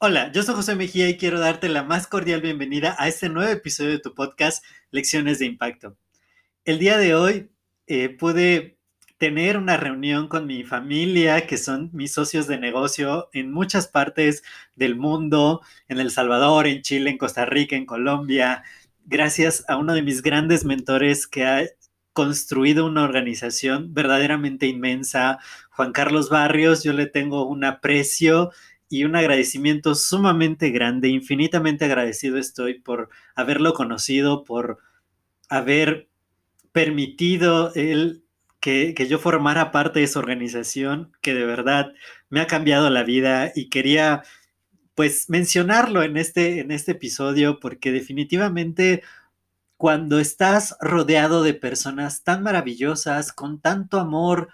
Hola, yo soy José Mejía y quiero darte la más cordial bienvenida a este nuevo episodio de tu podcast Lecciones de Impacto. El día de hoy eh, pude tener una reunión con mi familia, que son mis socios de negocio en muchas partes del mundo, en El Salvador, en Chile, en Costa Rica, en Colombia, gracias a uno de mis grandes mentores que ha construido una organización verdaderamente inmensa, Juan Carlos Barrios, yo le tengo un aprecio y un agradecimiento sumamente grande, infinitamente agradecido estoy por haberlo conocido, por haber permitido él que, que, yo formara parte de esa organización que de verdad me ha cambiado la vida y quería pues mencionarlo en este, en este episodio porque definitivamente cuando estás rodeado de personas tan maravillosas, con tanto amor,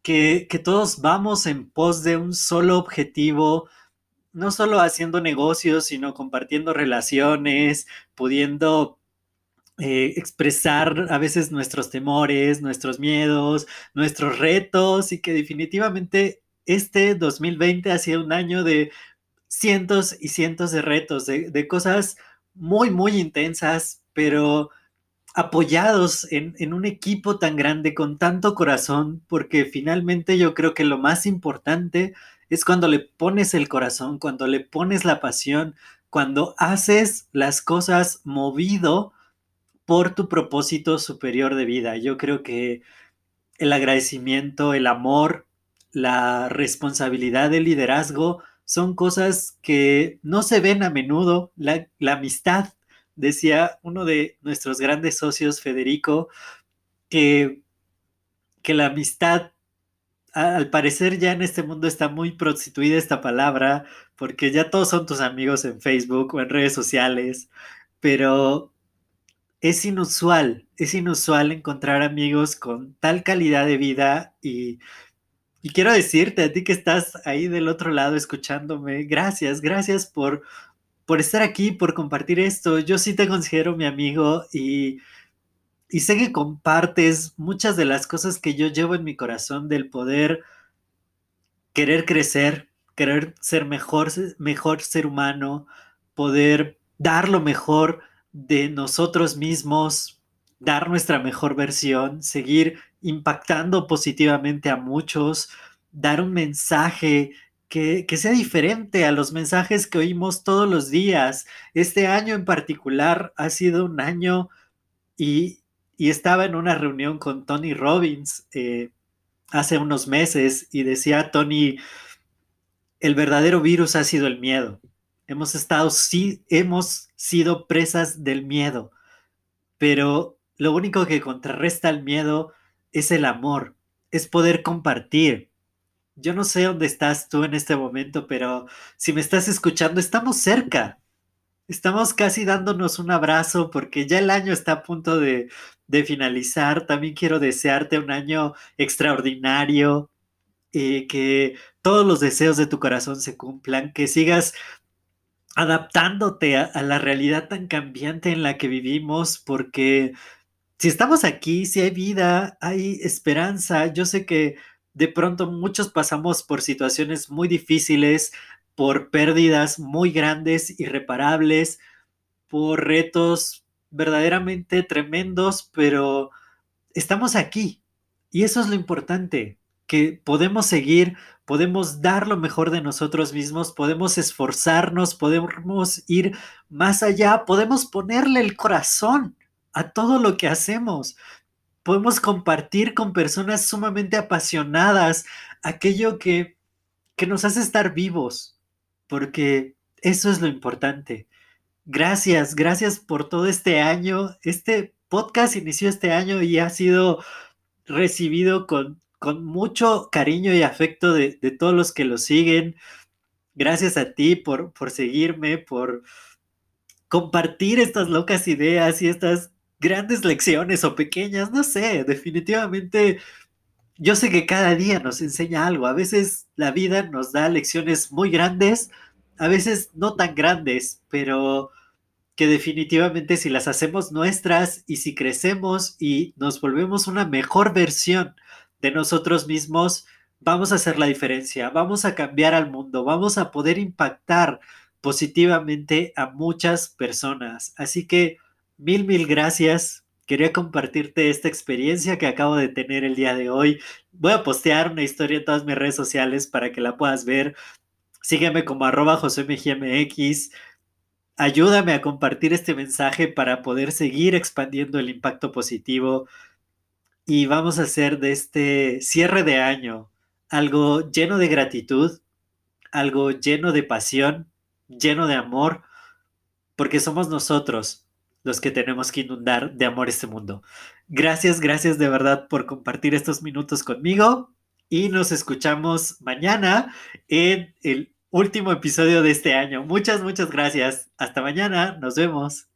que, todos vamos en pos de un solo objetivo, no solo haciendo negocios, sino compartiendo relaciones, pudiendo eh, expresar a veces nuestros temores, nuestros miedos, nuestros retos y que definitivamente este 2020 ha sido un año de cientos y cientos de retos, de, de cosas muy, muy intensas, pero apoyados en, un equipo tan grande, con tanto corazón, porque finalmente yo creo que lo más importante es cuando le pones el corazón, cuando le pones la pasión, cuando haces las cosas movido por tu propósito superior de vida. Yo creo que el agradecimiento, el amor, la responsabilidad del liderazgo son cosas que no se ven a menudo. La, la amistad decía uno de nuestros grandes socios, Federico, que, que la amistad, al parecer ya en este mundo está muy prostituida esta palabra, porque ya todos son tus amigos en Facebook o en redes sociales, pero es inusual, es inusual encontrar amigos con tal calidad de vida y, y quiero decirte a ti que estás ahí del otro lado escuchándome, gracias, gracias por por estar aquí, por compartir esto. Yo sí te considero mi amigo y, y sé que compartes muchas de las cosas que yo llevo en mi corazón del poder querer crecer, querer ser mejor, mejor ser humano, poder dar lo mejor de nosotros mismos, dar nuestra mejor versión, seguir impactando positivamente a muchos, dar un mensaje que, sea diferente a los mensajes que oímos todos los días. Este año en particular ha sido un año y, estaba en una reunión con Tony Robbins eh, hace unos meses y decía Tony, el verdadero virus ha sido el miedo. Hemos estado, sí, hemos sido presas del miedo, pero lo único que contrarresta el miedo es el amor, es poder compartir, yo no sé dónde estás tú en este momento, pero si me estás escuchando, estamos cerca. Estamos casi dándonos un abrazo porque ya el año está a punto de, finalizar. También quiero desearte un año extraordinario, y eh, que todos los deseos de tu corazón se cumplan, que sigas adaptándote a, la realidad tan cambiante en la que vivimos, porque si estamos aquí, si hay vida, hay esperanza. Yo sé que de pronto muchos pasamos por situaciones muy difíciles, por pérdidas muy grandes, irreparables, por retos verdaderamente tremendos, pero estamos aquí. Y eso es lo importante, que podemos seguir, podemos dar lo mejor de nosotros mismos, podemos esforzarnos, podemos ir más allá, podemos ponerle el corazón a todo lo que hacemos podemos compartir con personas sumamente apasionadas aquello que, que nos hace estar vivos, porque eso es lo importante. Gracias, gracias por todo este año. Este podcast inició este año y ha sido recibido con, con mucho cariño y afecto de, de todos los que lo siguen. Gracias a ti por, por seguirme, por compartir estas locas ideas y estas grandes lecciones o pequeñas, no sé, definitivamente yo sé que cada día nos enseña algo. A veces la vida nos da lecciones muy grandes, a veces no tan grandes, pero que definitivamente si las hacemos nuestras y si crecemos y nos volvemos una mejor versión de nosotros mismos, vamos a hacer la diferencia, vamos a cambiar al mundo, vamos a poder impactar positivamente a muchas personas. Así que mil, mil gracias quería compartirte esta experiencia que acabo de tener el día de hoy. Voy a postear una historia en todas mis redes sociales para que la puedas ver. Sígueme como arroba josemgmx. Ayúdame a compartir este mensaje para poder seguir expandiendo el impacto positivo. Y vamos a hacer de este cierre de año algo lleno de gratitud, algo lleno de pasión, lleno de amor, porque somos nosotros los que tenemos que inundar de amor este mundo. Gracias, gracias de verdad por compartir estos minutos conmigo y nos escuchamos mañana en el último episodio de este año. Muchas, muchas gracias. Hasta mañana, nos vemos.